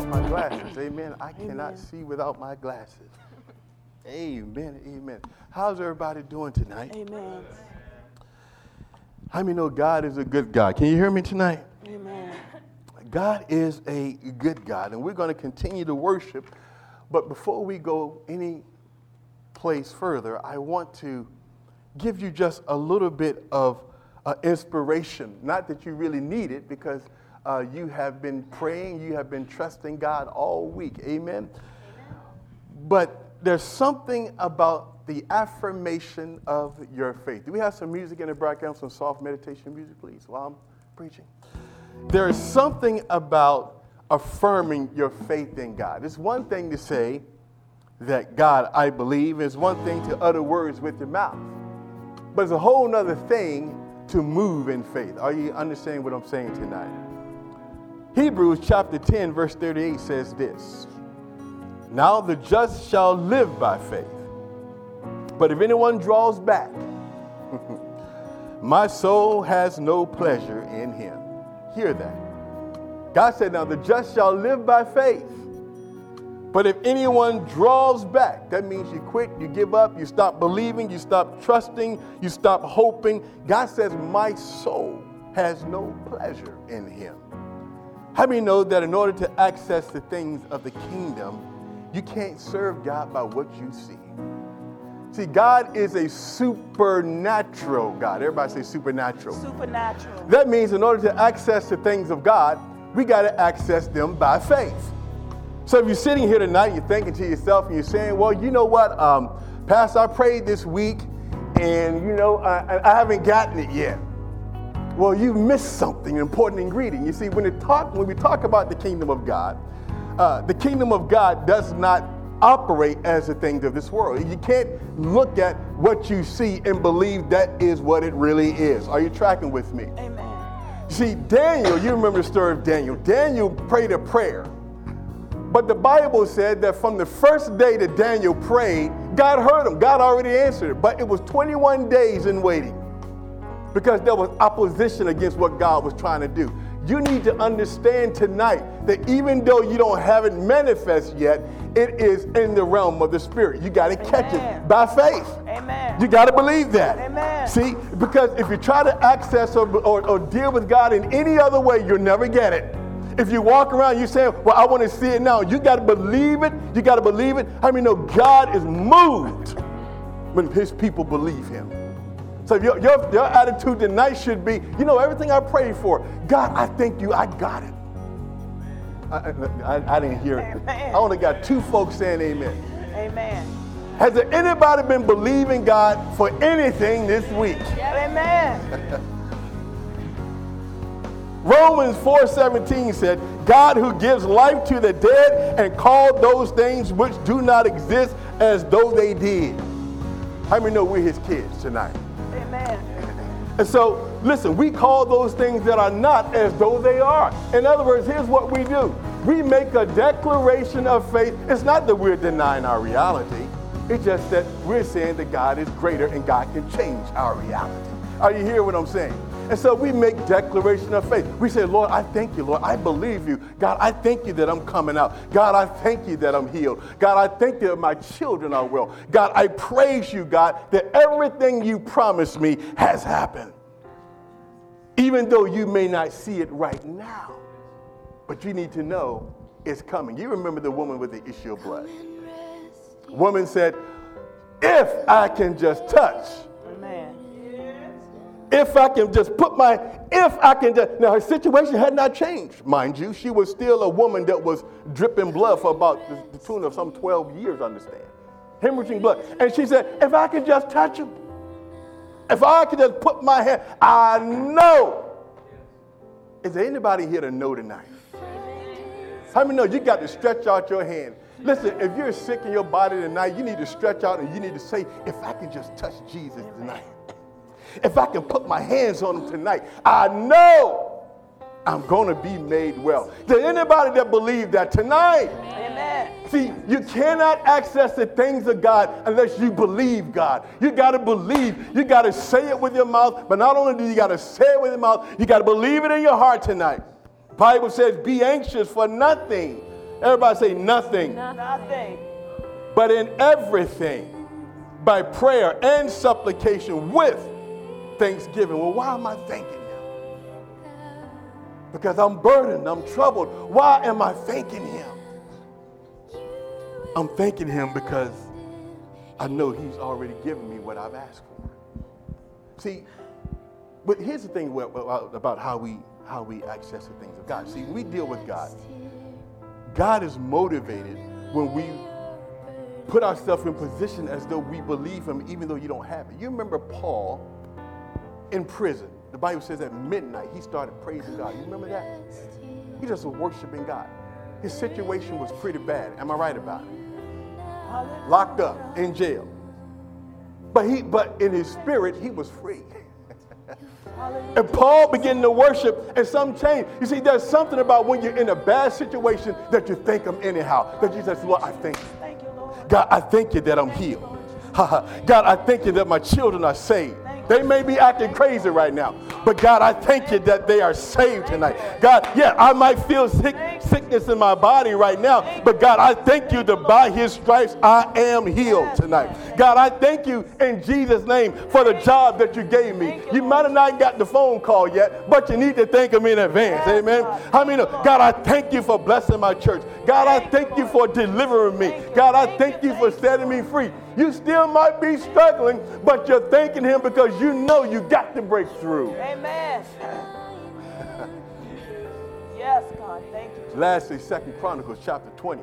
without my glasses. Amen. I cannot see without my glasses. Amen. Amen. How's everybody doing tonight? Amen. How many know God is a good God? Can you hear me tonight? Amen. God is a good God, and we're going to continue to worship. But before we go any place further, I want to give you just a little bit of uh, inspiration. Not that you really need it, because uh, you have been praying, you have been trusting God all week. Amen. But there's something about the affirmation of your faith. Do we have some music in the background, some soft meditation music, please, while I'm preaching? There is something about affirming your faith in God. It's one thing to say that God, I believe. It's one thing to utter words with your mouth. But it's a whole other thing to move in faith. Are you understanding what I'm saying tonight? Hebrews chapter 10, verse 38 says this Now the just shall live by faith. But if anyone draws back, my soul has no pleasure in him. Hear that. God said, Now the just shall live by faith. But if anyone draws back, that means you quit, you give up, you stop believing, you stop trusting, you stop hoping. God says, My soul has no pleasure in him. How many know that in order to access the things of the kingdom, you can't serve God by what you see? See, God is a supernatural God. Everybody say supernatural. Supernatural. That means in order to access the things of God, we got to access them by faith. So if you're sitting here tonight, you're thinking to yourself and you're saying, well, you know what, um, Pastor, I prayed this week and, you know, I, I haven't gotten it yet. Well, you missed something, an important ingredient. You see, when, it talk, when we talk about the kingdom of God, uh, the kingdom of God does not operate as the things of this world. You can't look at what you see and believe that is what it really is. Are you tracking with me? Amen. See, Daniel, you remember the story of Daniel. Daniel prayed a prayer. But the Bible said that from the first day that Daniel prayed, God heard him. God already answered it. But it was 21 days in waiting because there was opposition against what God was trying to do. You need to understand tonight that even though you don't have it manifest yet, it is in the realm of the spirit. You got to catch it by faith. Amen. You got to believe that. Amen. See, because if you try to access or, or, or deal with God in any other way, you'll never get it. If you walk around, you say, Well, I want to see it now. You got to believe it. You got to believe it. I mean, no, God is moved when his people believe him. So your, your, your attitude tonight should be, you know, everything I prayed for, God, I thank you, I got it. I, I, I didn't hear it. Amen. I only got two folks saying amen. Amen. Has there anybody been believing God for anything this week? Amen. Romans 4:17 said, God who gives life to the dead and called those things which do not exist as though they did. How many know we're his kids tonight? And so, listen, we call those things that are not as though they are. In other words, here's what we do we make a declaration of faith. It's not that we're denying our reality, it's just that we're saying that God is greater and God can change our reality. Are you hearing what I'm saying? And so we make declaration of faith. We say, Lord, I thank you, Lord. I believe you. God, I thank you that I'm coming out. God, I thank you that I'm healed. God, I thank you that my children are well. God, I praise you, God, that everything you promised me has happened. Even though you may not see it right now, but you need to know it's coming. You remember the woman with the issue of blood. Woman said, if I can just touch. If I can just put my, if I can just, now her situation had not changed, mind you. She was still a woman that was dripping blood for about the, the tune of some 12 years, understand. Hemorrhaging blood. And she said, if I can just touch him, if I can just put my hand, I know. Is there anybody here to know tonight? How many know you got to stretch out your hand? Listen, if you're sick in your body tonight, you need to stretch out and you need to say, if I can just touch Jesus tonight. If I can put my hands on him tonight, I know I'm going to be made well. Does anybody that believe that tonight? Amen. See, you cannot access the things of God unless you believe God. You got to believe. You got to say it with your mouth, but not only do you got to say it with your mouth, you got to believe it in your heart tonight. Bible says, "Be anxious for nothing, Everybody say nothing. Nothing. But in everything, by prayer and supplication with thanksgiving. Well, why am I thanking him? Because I'm burdened, I'm troubled. Why am I thanking him? I'm thanking him because I know he's already given me what I've asked for. See, but here's the thing about how we how we access the things of God. See, we deal with God, God is motivated when we put ourselves in position as though we believe him even though you don't have it. You remember Paul in prison. The Bible says at midnight he started praising God. You remember that? He just was worshiping God. His situation was pretty bad. Am I right about it? Locked up in jail. But he but in his spirit he was free. And Paul began to worship, and some change. You see, there's something about when you're in a bad situation that you thank Him anyhow. That you say, Lord, I thank you. God, I thank you that I'm healed. God, I thank you that my children are saved. They may be acting crazy right now, but God, I thank you that they are saved tonight. God, yeah, I might feel sick, sickness in my body right now, but God, I thank you that by His stripes I am healed tonight. God, I thank you in Jesus' name for the job that you gave me. You might have not got the phone call yet, but you need to thank Him in advance. Amen. I mean, God, I thank you for blessing my church. God, I thank you for delivering me. God, I thank you for setting me free. You still might be struggling, but you're thanking Him because you know you got to break through. Amen. yes, God. Thank you. Lastly, Second Chronicles chapter 20.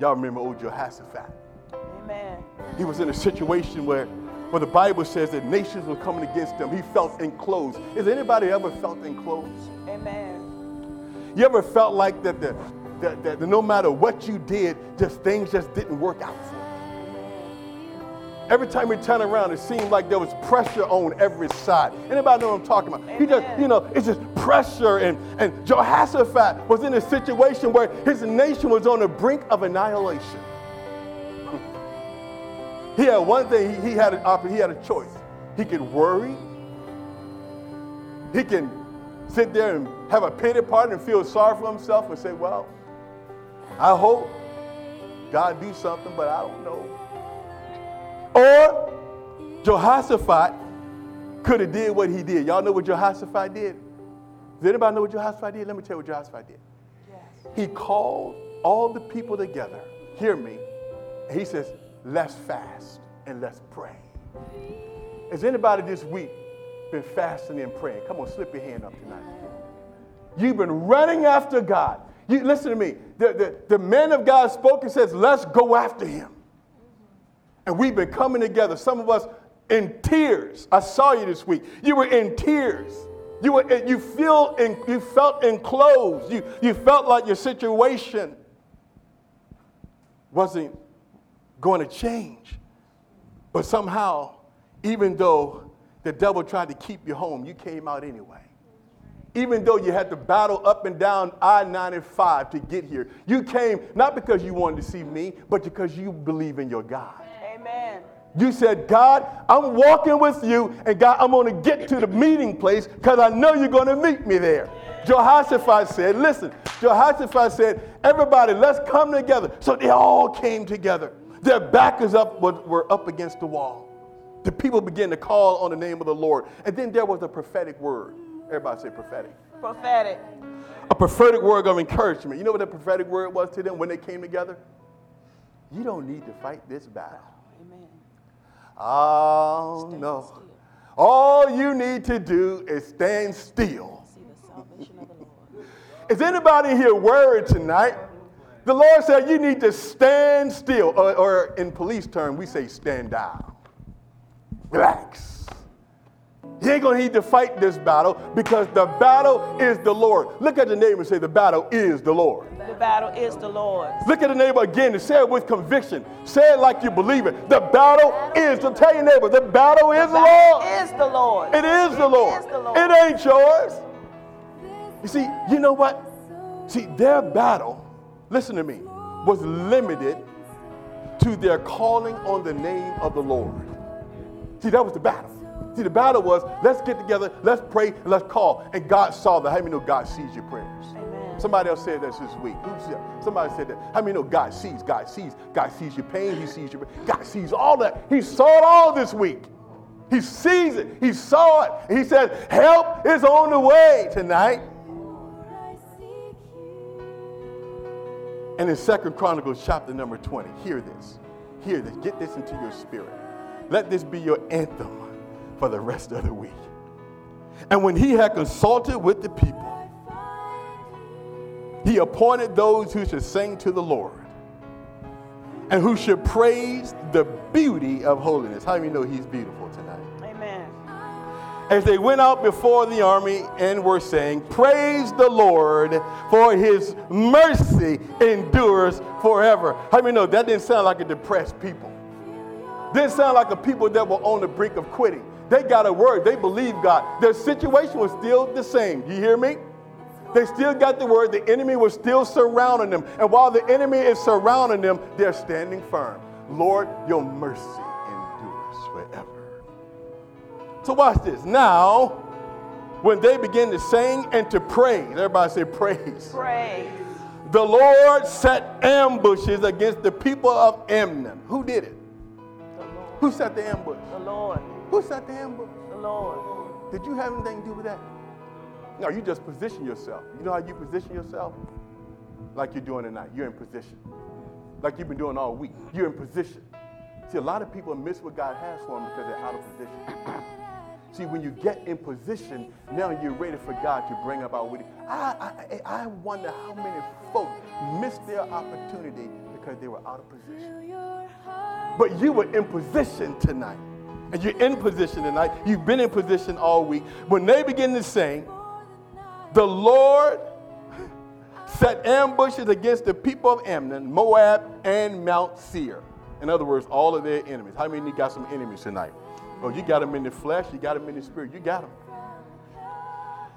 Y'all remember old Jehoshaphat. Amen. He was in a situation where, where the Bible says that nations were coming against him. He felt enclosed. Has anybody ever felt enclosed? Amen. You ever felt like that, the, that, that no matter what you did, just things just didn't work out for you? Every time we turn around, it seemed like there was pressure on every side. Anybody know what I'm talking about? He just, you know, it's just pressure. And, and Jehoshaphat was in a situation where his nation was on the brink of annihilation. He had one thing, he, he had an he had a choice. He could worry, he can sit there and have a pity party and feel sorry for himself and say, Well, I hope God do something, but I don't know. Jehoshaphat could have did what he did. Y'all know what Jehoshaphat did? Does anybody know what Jehoshaphat did? Let me tell you what Jehoshaphat did. Yes. He called all the people together. Hear me. He says, let's fast and let's pray. Has anybody this week been fasting and praying? Come on, slip your hand up tonight. You've been running after God. You listen to me. The, the, the man of God spoke and says, let's go after him. And we've been coming together, some of us in tears. I saw you this week. You were in tears. You, were, you, feel in, you felt enclosed. You, you felt like your situation wasn't going to change. But somehow, even though the devil tried to keep you home, you came out anyway. Even though you had to battle up and down I 95 to get here, you came not because you wanted to see me, but because you believe in your God. Amen. You said, God, I'm walking with you, and God, I'm going to get to the meeting place because I know you're going to meet me there. Jehoshaphat said, Listen, Jehoshaphat said, Everybody, let's come together. So they all came together. Their backers up were up against the wall. The people began to call on the name of the Lord. And then there was a prophetic word. Everybody say prophetic. Prophetic. A prophetic word of encouragement. You know what the prophetic word was to them when they came together? You don't need to fight this battle. Oh, Stand no. still. All you need to do is stand still. See the salvation of the Lord. Is anybody here worried tonight? The Lord said you need to stand still, or, or in police term, we say stand down. Relax. You ain't gonna need to fight this battle because the battle is the Lord. Look at the neighbor and say, The battle is the Lord. The battle is the Lord's. Look at the neighbor again and say it with conviction. Say it like you believe it. The battle is, to tell your neighbor, the battle is the Lord. Is the Lord. It is the Lord. is the Lord. It ain't yours. You see, you know what? See, their battle, listen to me, was limited to their calling on the name of the Lord. See, that was the battle. See, the battle was let's get together, let's pray, and let's call. And God saw that. How many know God sees your prayers? Amen. Somebody else said this this week. Somebody said that. How many know God sees? God sees. God sees your pain. He sees your. God sees all that. He saw it all this week. He sees it. He saw it. He says, "Help is on the way tonight." And in Second Chronicles chapter number 20, hear this. Hear this. Get this into your spirit. Let this be your anthem for the rest of the week. And when he had consulted with the people, he appointed those who should sing to the Lord and who should praise the beauty of holiness. How do you know he's beautiful tonight? Amen. As they went out before the army and were saying, Praise the Lord, for his mercy endures forever. How many know that didn't sound like a depressed people? Didn't sound like a people that were on the brink of quitting. They got a word. They believed God. Their situation was still the same. You hear me? They still got the word. The enemy was still surrounding them. And while the enemy is surrounding them, they're standing firm. Lord, your mercy endures forever. So watch this. Now, when they begin to sing and to praise, everybody say praise. Praise. The Lord set ambushes against the people of Ammon. Who did it? The Lord. Who set the ambush? The Lord. Who set the ambush? The Lord. Did you have anything to do with that? No, you just position yourself. You know how you position yourself? Like you're doing tonight. You're in position. Like you've been doing all week. You're in position. See, a lot of people miss what God has for them because they're out of position. See, when you get in position, now you're ready for God to bring about what you. I, I, I wonder how many folk missed their opportunity because they were out of position. But you were in position tonight. And you're in position tonight. You've been in position all week. When they begin to sing, the Lord set ambushes against the people of Ammon, Moab, and Mount Seir. In other words, all of their enemies. How many of you got some enemies tonight? Oh, you got them in the flesh, you got them in the spirit, you got them.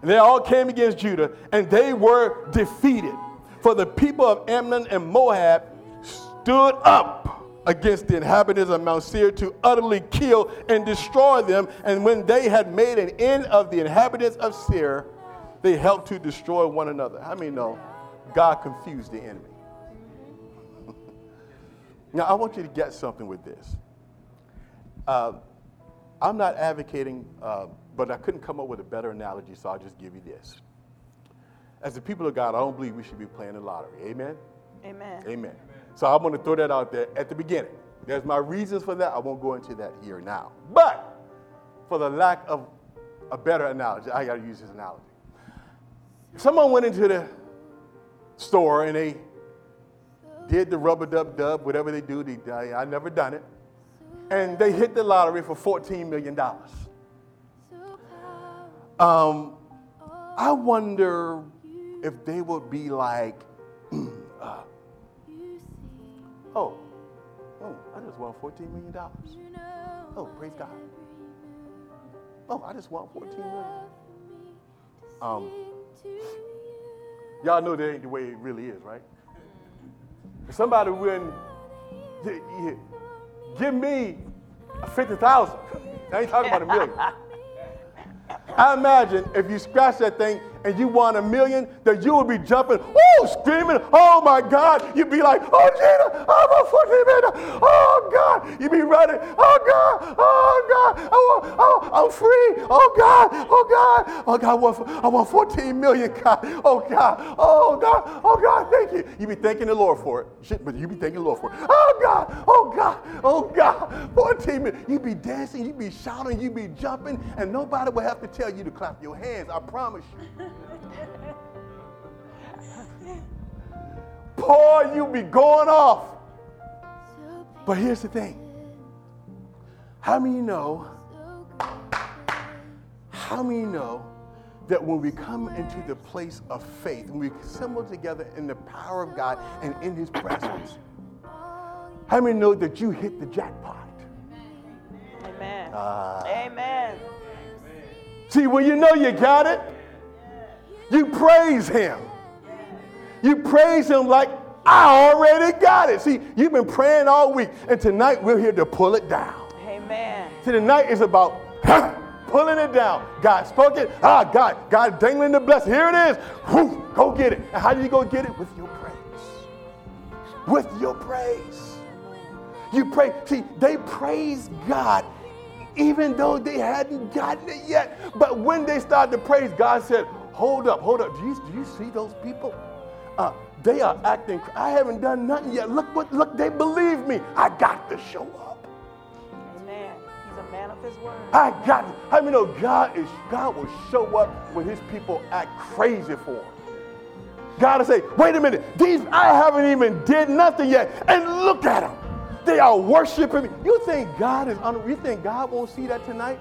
And they all came against Judah, and they were defeated. For the people of Ammon and Moab stood up against the inhabitants of Mount Seir to utterly kill and destroy them. And when they had made an end of the inhabitants of Seir, they helped to destroy one another. How many know God confused the enemy? now, I want you to get something with this. Uh, I'm not advocating, uh, but I couldn't come up with a better analogy, so I'll just give you this. As the people of God, I don't believe we should be playing the lottery. Amen? Amen. Amen. So I'm going to throw that out there at the beginning. There's my reasons for that. I won't go into that here now. But for the lack of a better analogy, I got to use this analogy. Someone went into the store and they did the rubber dub dub, whatever they do, they, I, I never done it, and they hit the lottery for $14 million. Um, I wonder if they would be like, just won $14 million. Oh, praise God. Oh, I just won 14 million. Um, y'all know that ain't the way it really is, right? If somebody win, give me 50,000. I ain't talking about a million. I imagine if you scratch that thing and you won a million, that you would be jumping, woo, screaming, oh my God. You'd be like, oh Gina, oh my 14 million, oh God. You'd be running, oh God, oh God, oh, oh, I'm free, oh God, oh God, oh God, I want, I want 14 million, God, oh God, oh God, oh God, thank you. You'd be thanking the Lord for it, Shit, but you'd be thanking the Lord for it. Oh God, oh God, oh God, 14 million. You'd be dancing, you'd be shouting, you'd be jumping, and nobody would have to tell you to clap your hands, I promise you. Boy, you be going off. But here's the thing. How many know? How many know that when we come into the place of faith, when we assemble together in the power of God and in His presence, how many know that you hit the jackpot? Amen. Ah. Amen. See, when you know you got it, you praise Him. You praise Him like, I already got it. See, you've been praying all week, and tonight we're here to pull it down. Amen. See, tonight is about pulling it down. God spoke it. Ah, God, God dangling the blessing. Here it is. Whew, go get it. And how do you go get it? With your praise. With your praise. You pray. See, they praise God even though they hadn't gotten it yet. But when they started to praise, God said, Hold up, hold up. Do you, do you see those people? Uh, they are acting. I haven't done nothing yet. Look what, look, they believe me. I got to show up. Amen. He's a man of his word. I got it. How many know God is God will show up when his people act crazy for him. God will say, wait a minute, these I haven't even did nothing yet. And look at them. They are worshiping me. You think God is un- you think God won't see that tonight?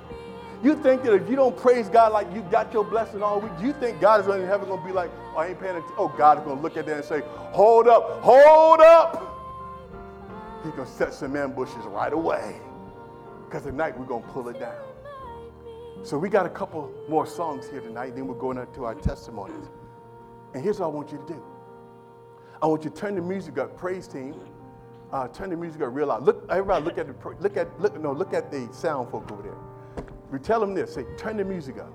You think that if you don't praise God like you got your blessing all week, you think God is in heaven going to be like, oh, I ain't paying attention? Oh, God is going to look at that and say, hold up, hold up. He's going to set some ambushes right away. Because tonight we're going to pull it down. So we got a couple more songs here tonight, then we're going into our testimonies. And here's what I want you to do. I want you to turn the music up, praise team. Uh, turn the music up real loud. Look, everybody, look at the look at look no look at the sound folk over there. We tell them this. Say, turn the music up,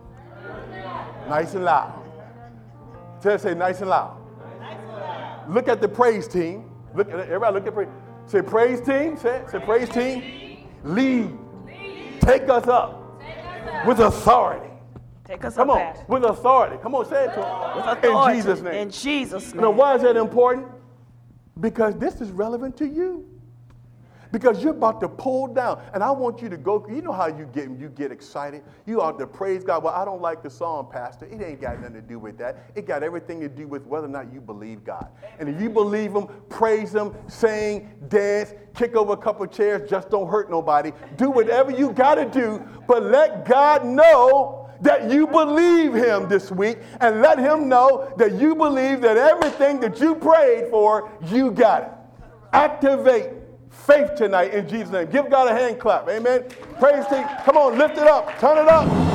nice and loud. Tell say nice and loud. Look at the praise team. Look at everybody. Look at praise. Team. Say praise team. Say say praise team. Lead. Take us up with authority. Take us Come up, Come on, Pastor. with authority. Come on, say it to. With In. Jesus' name. In Jesus' name. Now, why is that important? Because this is relevant to you. Because you're about to pull down. And I want you to go. You know how you get you get excited? You ought to praise God. Well, I don't like the song, Pastor. It ain't got nothing to do with that. It got everything to do with whether or not you believe God. And if you believe Him, praise Him, sing, dance, kick over a couple chairs, just don't hurt nobody. Do whatever you got to do, but let God know that you believe him this week and let him know that you believe that everything that you prayed for, you got it. Activate faith tonight in Jesus' name. Give God a hand clap. Amen. Praise team. Come on, lift it up. Turn it up.